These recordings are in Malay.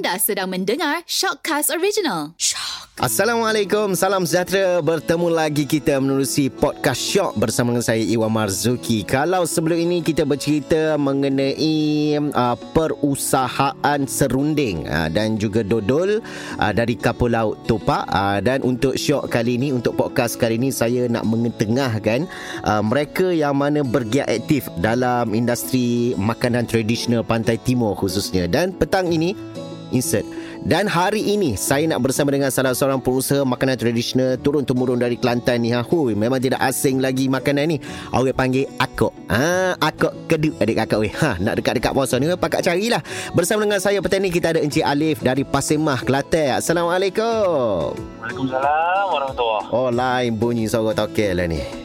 Anda sedang mendengar Shockcast Original. Shock. Assalamualaikum, salam sejahtera. Bertemu lagi kita menerusi podcast Shock bersama dengan saya Iwan Marzuki. Kalau sebelum ini kita bercerita mengenai uh, perusahaan serunding uh, dan juga dodol uh, dari kapal laut Topak uh, dan untuk Shock kali ini untuk podcast kali ini saya nak mengetengahkan uh, mereka yang mana bergiat aktif dalam industri makanan tradisional pantai timur khususnya dan petang ini insert dan hari ini saya nak bersama dengan salah seorang pengusaha makanan tradisional turun temurun dari Kelantan ni ha. Hui, memang tidak asing lagi makanan ni. Orang panggil akok. Ha, akok keduk adik kakak weh. Ha, nak dekat-dekat puasa ni pakak carilah. Bersama dengan saya petang ni kita ada Encik Alif dari Pasemah Kelantan. Assalamualaikum. Waalaikumsalam warahmatullahi Oh, lain bunyi suara tokel lah ni.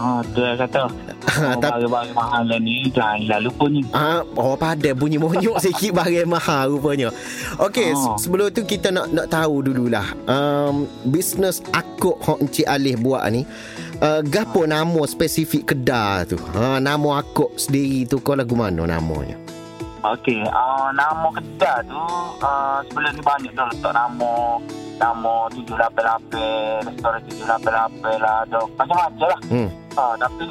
Oh, tu kata. Oh, tak- barang-barang mahal lah ni, jangan lah lupa ni. Ah, oh bunyi monyok sikit barang mahal rupanya. Okey, Oh. sebelum tu kita nak nak tahu dululah. Um, bisnes akuk hok Encik Alif buat ni. Uh, gapo nama spesifik kedai tu? Ha, nama akuk sendiri tu kau lagu mana namanya? Okey, uh, nama kedai tu uh, sebelum ni banyak dah letak nama nama 788, restoran 788 lah, ada macam-macam lah. Hmm. Uh, tapi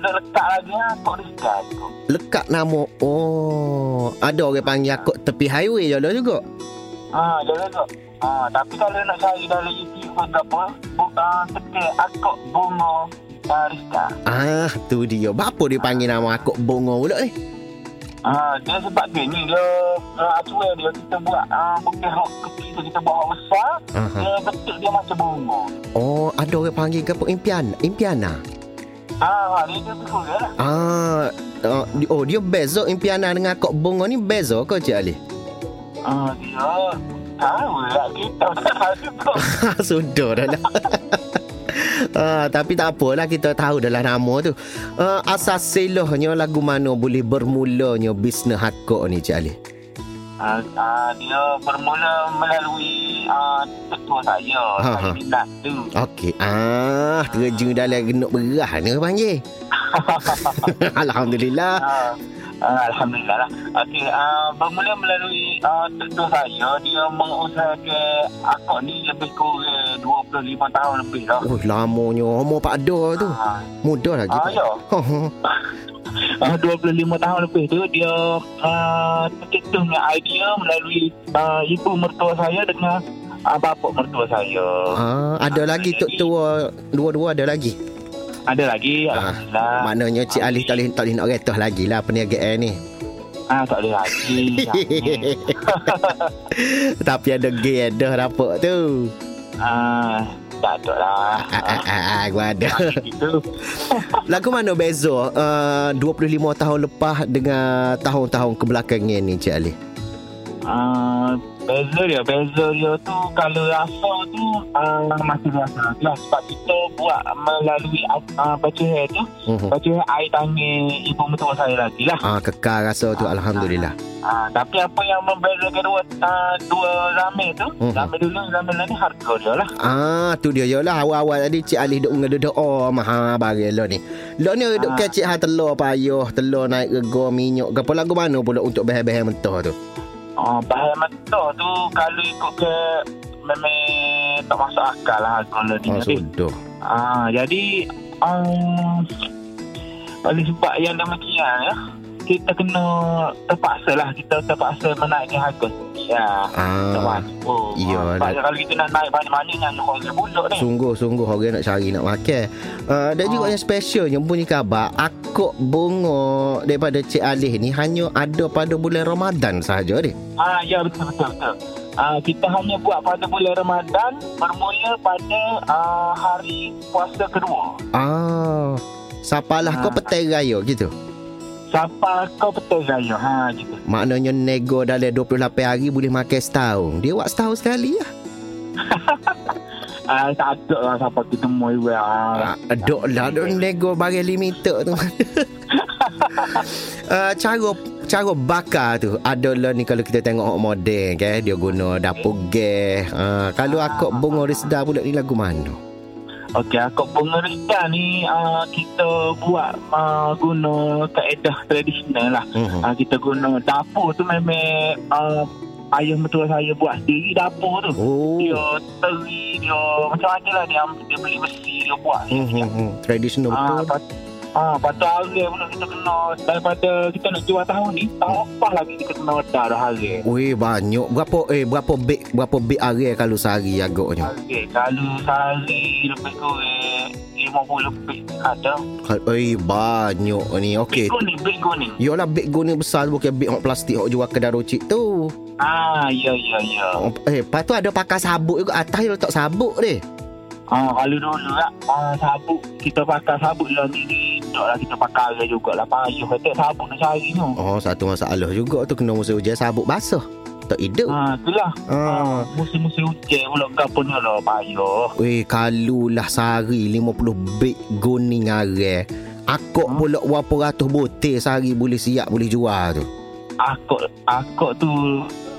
letak lagi kok Rizka tu. Lekat nama Oh, ada orang panggil akuk tepi highway je lah juga. Ah, jangan tu. Ah, tapi kalau nak cari dalam YouTube ke apa, uh, tekan akok bunga Rizka. Ah, tu dia. Apa dia panggil nama akuk bongo pula ni? Ah, dia sebab dia ni dia uh, acuan dia kita buat uh, bukan kecil tu kita buat hak besar Aha. dia bentuk dia macam bunga. Oh, ada orang panggil gapo impian, impiana. Ah, dia tu lah. Ah, uh, di- oh dia beza impiana dengan kok bongo ni beza kau Cik Ali? Ah, dia tahu lah kita. Sudah dah lah. Ah, tapi tak apalah kita tahu dah lah nama tu. Uh, asas selahnya lagu mana boleh bermulanya bisnes hakok ni Cik Ali? Ah, ah, dia bermula melalui ah, tetua saya. Ha, Saya ha. minat tu. Okey. Ah, terjun dalam genuk berah ni panggil. Alhamdulillah. Ah, ah, Alhamdulillah lah. Okey, ah, bermula melalui ah, tetua saya. Dia mengusahakan akak ni lebih kurang 25 tahun lebih dah. Oh, lamanya. Umur Pak Do tu. Ah, Mudah lagi. Pak. ya. Oh, uh, 25 tahun lebih tu dia uh, tercetus dengan idea melalui uh, ibu mertua saya dengan uh, bapa mertua saya. ah, ada lagi tok tua dua-dua ada lagi. Ada lagi Ah, alhamdulillah. Maknanya Cik Ali tak boleh tak boleh nak retah lagi lah perniagaan ni. Ah tak boleh lagi. Tapi ada gay dah dapat tu. Ah tak ada lah. Ah, ah, ah, ah, ada. Lagu mana beza uh, 25 tahun lepas dengan tahun-tahun kebelakangan ni Cik Ali? Ah beza dia, beza dia tu kalau rasa tu uh, masih rasa lah sebab kita buat melalui uh, baca tu Uh-huh. baca air tangan ibu mertua saya lagi lah Ah, kekal rasa tu Alhamdulillah. Ah, tapi apa yang membezakan dua uh, dua ramen tu, Mhm. ramen dulu, ramen lain ni harga dia lah. Ah, tu dia je lah awal-awal tadi Cik Ali duk ngeduk oh maha barang lo ni. Lo ni duk Ah. kecik ha telur payah, telur naik rega minyak. Apa lagu mana pula untuk bahan-bahan mentah tu? Oh, bahan mentah tu kalau ikut ke memang tak masuk akal lah lah ni. Oh, sudah. ah, jadi um, oleh sebab yang demikian ya, kita kena terpaksa lah, kita terpaksa menaikkan harga lah. Ah, Oh, iya, Sebab kalau kita nak naik banyak-banyak yang orang buluk ni. Sungguh-sungguh orang nak cari nak makan. Uh, dan juga Ah. yang specialnya bunyi kabar akuk bunga daripada Cik Alih ni hanya ada pada bulan Ramadan sahaja. Ah ya betul betul betul. Ah kita hanya buat pada bulan Ramadan bermula pada ah, hari puasa kedua. Ah, sapalah kau Ah. petai raya gitu. Siapa kau betul raya ha gitu. Maknanya nego dalam 28 hari boleh makan setahun. Dia buat setahun sekali lah. Ah tak ada lah siapa kita mau iwe Ah, dok lah dok nego barang limited tu. uh, cara cara bakar tu adalah ni kalau kita tengok orang modern kan dia guna dapur gas. Uh, kalau akak bunga resda pula ni lagu mana? Okey, aku pengertian ni uh, kita buat uh, guna kaedah tradisional lah. Mhm. Uh, kita guna dapur tu memang uh, ayah mertua saya buat sendiri dapur tu. Oh. Dia teri, dia macam-macam lah dia, dia beli besi, dia buat. Hmm. Tradisional Ah, betul. lepas, ah, lepas tu hari pula kita kena daripada kita nak jual tahun ni, tahun lepas lagi kita kena dah dah hari. Weh banyak berapa eh berapa beg berapa beg area kalau sehari agaknya. Okey, kalau sehari lebih kurang 50 lebih ada. Eh banyak ni. Okey. Big kuning, big kuning. Yolah beg guni besar bukan beg hok plastik hok jual kedai rocik tu. Ah, ya, ya, ya. Oh, Eh, lepas tu ada pakai sabuk juga atas dia letak sabuk deh. Ah, kalau dulu lah, ah, sabuk, kita pakai sabuk lah ni, tak lah kita pakai air jugalah. Payuh kata sabuk nak cari tu. Oh, satu masalah juga tu kena musim hujan sabuk basah. Tak hidup. Ah, itulah. Ah. Ah, musim-musim hujan pula kapun ni lah, payuh. Weh, kalau lah sehari 50 beg guning are. Akok Hmm. pula berapa ratus botel sehari boleh siap boleh jual tu. Akok, akok tu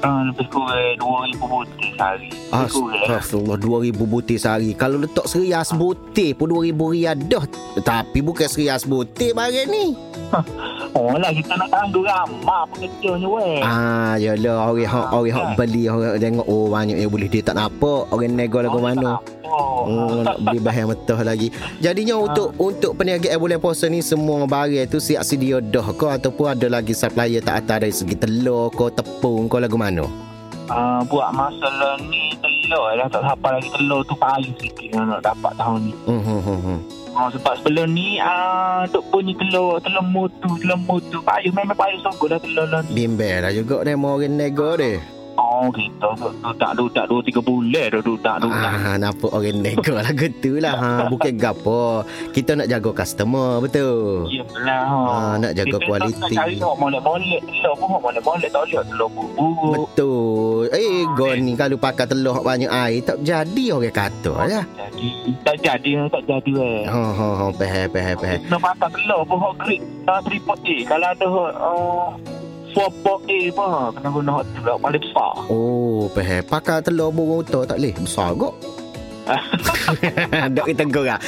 ah, lebih kurang 2,000 botel sehari. Astagfirullah 2000 botel sehari. Kalau letak serias botel pun 2000 riyal dah. Tapi bukan serias botel barang ni. Oh lah, kita nak tangguh ramah pekerjanya weh. Ah, yalah orang hak orang hak beli orang tengok oh banyak yang boleh dia tak nampak. Orang nego lagu mana. Oh, nak beli bahan mentah lagi. Jadinya untuk untuk perniagaan bulan puasa ni semua barang tu siap sedia dah ke ataupun ada lagi supplier tak atas dari segi telur ke tepung ke lagu mana? Ah, buat masalah ni telur lah. Tak siapa lagi telur tu payah sikit nak dapat tahun ni. Hmm, hmm, hmm, hmm. Oh, sebab sebelum ni ah duk bunyi telur telur mutu telur mutu payah memang payah sogok dah telur lah ni. Bimbel lah juga mau orang nego dia. Oh gitu duk tak duk tak dua tiga bulan dah duk tak duk tak. Ah, nampak orang nego lah gitu lah. Ha, bukan gapo. Kita nak jaga customer, betul. Iyalah. Ah, nak jaga Kita kualiti. Tak cari tengok molek-molek telur pun molek-molek tak boleh telur bubuk. Betul. Eh, gon ni kalau pakai telur banyak air tak jadi orang kata ya. Jadi tak jadi tak jadi eh. Ha ha ha, peh peh peh. Nak pakai telur pun grade uh, tripod A. Kalau ada uh, four pot A pun kena guna hot telur paling besar. Oh, peh pakai telur burung utuh tak leh. Besar kok. Dok kita korang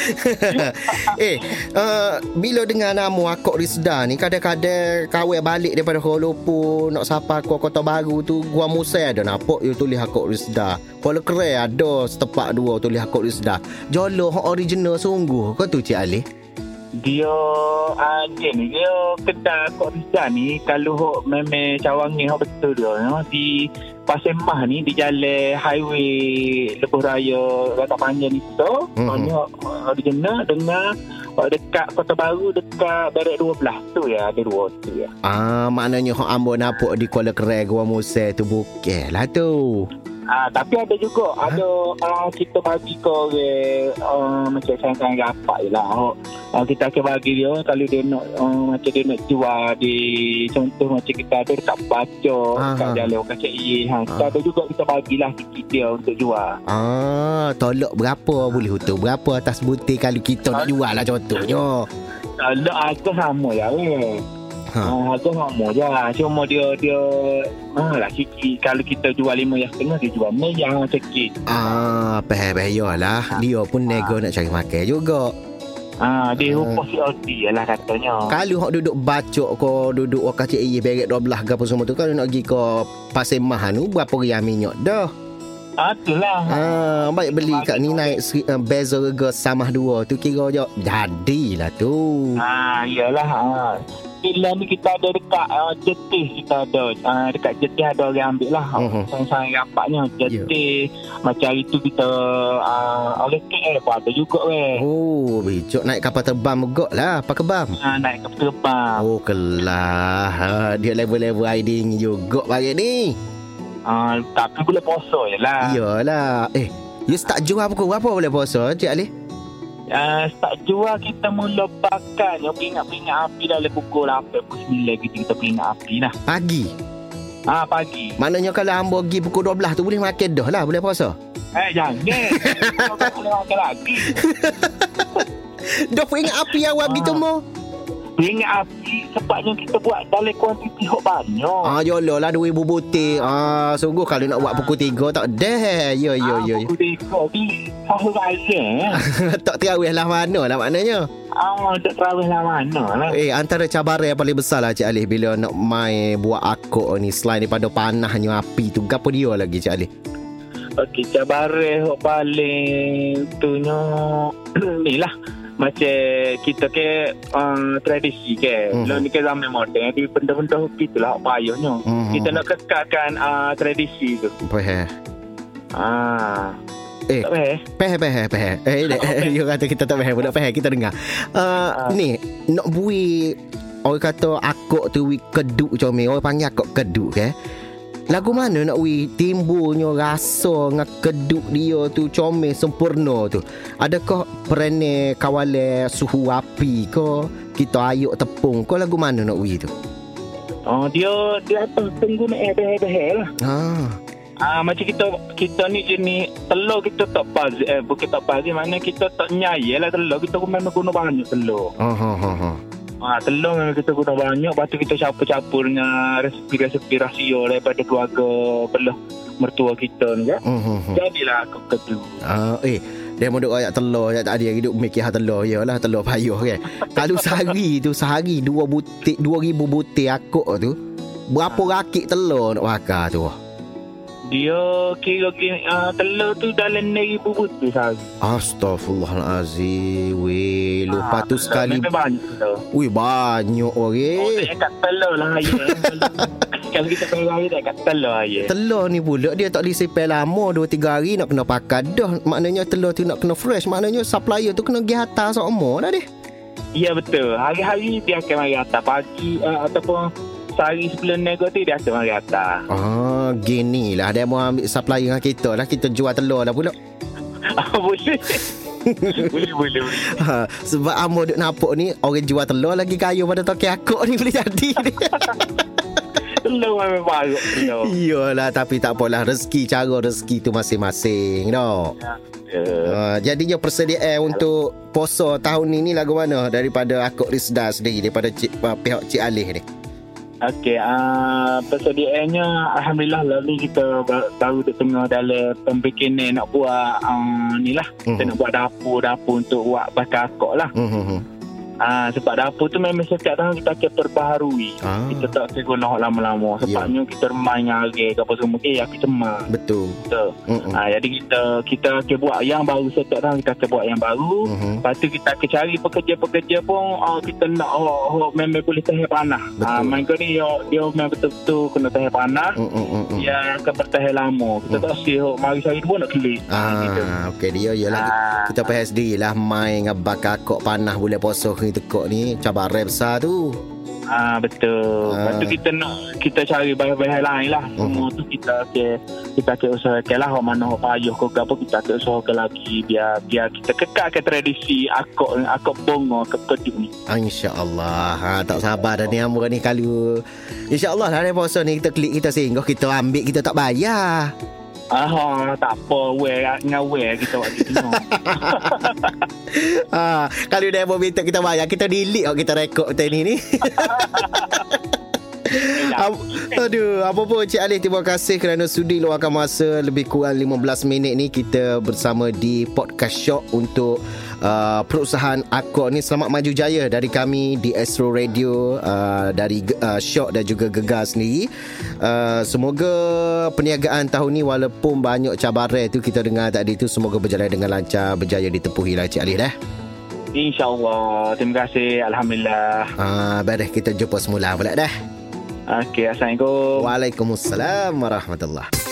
Eh uh, Bila dengar nama Akok Rizda ni Kadang-kadang Kawai balik daripada Kuala Lumpur Nak sapa ke Kota Baru tu Gua Musa ada nampak You tulis Akok Rizda. Kuala Kere ada Setepak dua tulis Akok Rizda. Jolo original sungguh. Kau tu Cik Ali Dia ada ni dia kedai kok Rizal ni kalau hok memang cawangi hok betul dia no? di Pasir Mah ni di jalan highway Lebuh Raya Rata Panjang ni tu Mhm. banyak uh, original dengan uh, dekat Kota Baru dekat Barat 12 tu ya ada dua tu ya. Ah, maknanya hak ambo nampak di Kuala Kere Gua Musa tu bukan lah tu Ah, tapi ada juga ada uh, kita bagi ke orang uh, macam sayang-sayang rapat je lah. Oh, uh, kita akan bagi dia kalau dia nak uh, macam dia nak jual di contoh macam kita ada dekat baca Aha. kat jalan orang kacak ye ha. Kita Ah. ada juga kita bagilah sikit dia untuk jual. Ah, tolak berapa boleh hutu Berapa atas butir kalau kita nak jual lah contohnya Kalau harga sama ya weh. Ha. Ha. harga sama je Cuma dia dia ah, lah sikit Kalau kita jual lima yang setengah Dia jual yang sikit Ah, peh-peh lah. Dia pun nego nak cari makan juga. Ah, dia Ah. rupa COD lah katanya. Kalau hok duduk bacok ko duduk wak kacik iya beret 12 ke apa semua tu kalau nak pergi ke Pasir Mah tu berapa rial minyak dah. Ah, itulah. Ah, baik beli kat ni naik seri, uh, beza harga samah dua tu kira je jadilah tu. Ah, iyalah. Ah. Bila ni kita ada dekat uh, jetis kita ada. Uh, dekat jetis ada orang ambil lah. Mhm. Uh-huh. Sayang-sayang rapatnya. Jetis. Macam hari tu kita uh, oleh KL pun ada juga weh. Oh, bicok naik kapal terbang megok lah, apa kebam. Ah, naik ke terbang. Oh, kelah. Ha, dia level-level riding juga pagi ni. Ah, tapi boleh poso je lah. Iyalah. Eh, you start jual pukul berapa boleh puasa, Cik Ali? Uh, start jual kita mula bakar. Yang peringat-peringat api dah le pukul 8, pukul 9 gitu kita peringat api lah. Pagi. Ah, pagi. Maknanya kalau hamba pergi pukul 12 tu boleh makan dah lah, boleh puasa. Eh, jangan. Tak boleh makan lagi. Dah peringat api awal gitu mo. Beringat api sebabnya kita buat dalam kuantiti hok banyak. Ah, jolo lah 2000 butir. Ah, sungguh kalau nak buat pukul 3 tak dah. Ya, ya, ya. ya. Aku tengok di sahur raya. tak terawih lah mana lah maknanya. Ah, tak terawih lah mana lah. Eh, antara cabaran yang paling besar lah Cik Alih bila nak main buat akok ni selain daripada panahnya api tu. Gapo dia lagi Cik Alih? Okey, cabaran hok paling tunya ni lah. Macam kita ke uh, tradisi ke. Mhm. Mm-hmm. ni ke zaman moden. Jadi benda-benda gitulah hok payahnya. Mhm. Kita nak kekalkan uh, tradisi tu. Peh. Ah. Eh. Peh, peh, peh. Eh, eh, dia kata kita tak peh. Budak peh, kita dengar. Uh, ni, nak bui Orang kata akok tu wi keduk comel. Orang panggil akok keduk ke. Lagu mana nak wi timbulnya rasa dengan keduk dia tu comel sempurna tu. Adakah perene kawale suhu api ke kita ayuk tepung ke lagu mana nak wi tu? Oh, dia dia apa pengguna eh behel lah. Ha. Ah macam kita kita ni jenis telur kita tak pas eh bukan tak pas mana kita tak nyai lah telur kita memang guna banyak telur. Ha ha ha ha. Ah telur memang kita guna banyak lepas tu kita campur-campur dengan resepi-resepi rahsia daripada keluarga belah mertua kita ni ya. Hmm, hmm, hmm. Jadilah aku ketu. Ah, eh, dia mau duk ayat telur ayat tak ada hidup mikir hal telur yalah telur payuh kan. Kalau sehari tu sehari dua butir 2000 butir akok tu berapa rakit telur nak bakar tu? Dia kira uh, telur tu dalam 6000 butir sehari. Astaghfirullahalazim. Weh, lupa Ah, tu sekali. Memang banyak telur. Wih, banyak Oh, orang. tak kat telur lah ya. Kalau kita pergi hari tak kat telur ya. Telur ni pula dia tak boleh simpan lama 2 3 hari nak kena pakai dah. Maknanya telur tu nak kena fresh. Maknanya supplier tu kena pergi hantar semua dah dia. Ya betul. Hari-hari dia akan mari atas pagi uh, ataupun sehari sebelum nego tu dia akan mari atas. Ah, gini lah dia mau ambil supplier dengan kita lah. Kita jual telur lah pula. boleh. boleh, boleh, boleh. Ha, sebab Amo duk nampak ni Orang jual telur lagi kayu pada toki akok ni boleh jadi ni. Telur memang telur. Iyalah tapi tak apalah rezeki cara rezeki tu masing-masing dah. Uh, Ha, jadinya persediaan untuk poso tahun ni ni lagu mana daripada akok Risda sendiri daripada cik, uh, pihak Cik Alih ni. Okey, uh, persediaannya Alhamdulillah lah ni kita ba- baru di tengah dalam pembikinan nak buat uh, ni lah. Kita Mhm. nak buat dapur-dapur untuk buat bakar akok lah. Hmm, Uh, sebab dapur tu memang setiap tahun kita akan perbaharui. Ah, Kita tak akan guna lama-lama. Sebabnya kita main dengan air ke apa semua. Eh, aku cemar. betul. Betul. Hmm. Ha, jadi kita kita akan buat yang baru setiap tahun kita akan buat yang baru. Mhm. Lepas tu kita akan cari pekerja-pekerja pun uh, kita nak oh, oh, memang boleh tahan. Betul. Ha, main kau ni dia, dia memang betul-betul kena tahan hmm, hmm. Dia akan bertahan lama. Kita Hmm. tak sih oh, mari sehari dua nak kelik. gitu. Ah, okey dia yalah Ah. kita faham sendiri lah main dengan bakar kok panah bulan puasa ni tekok ni cabaran besar tu. Ah betul. Ah. Lepas tu kita nak kita cari bahan-bahan lain lah. Semua tu kita akan kita akan usahakan lah hok mana hok payah ke apa kita akan usahakan lagi biar biar kita kekalkan tradisi akok akok bongo ke keduk ni. Ah, InsyaAllah ha, Tak sabar dah ni Amor ni kalau InsyaAllah lah ni puasa ni Kita klik kita singgah Kita ambil Kita tak bayar Ah, tak apa, we dengan we kita buat gitu. ha, Kalau dia mau minta kita bayar Kita delete oh, Kita rekod betul ni ni Aduh Apa pun Cik Alif Terima kasih kerana sudi luangkan masa Lebih kurang 15 minit ni Kita bersama di Podcast Shock Untuk uh, perusahaan Akor ni Selamat maju jaya Dari kami Di Astro Radio uh, Dari uh, Shock dan juga Gegar sendiri uh, Semoga Perniagaan tahun ni Walaupun banyak cabaran tu Kita dengar tadi tu Semoga berjalan dengan lancar Berjaya ditepuhi lah Cik Alif dah InsyaAllah. Terima kasih. Alhamdulillah. uh, Baik kita jumpa semula pula dah Okey, Assalamualaikum. Waalaikumsalam warahmatullahi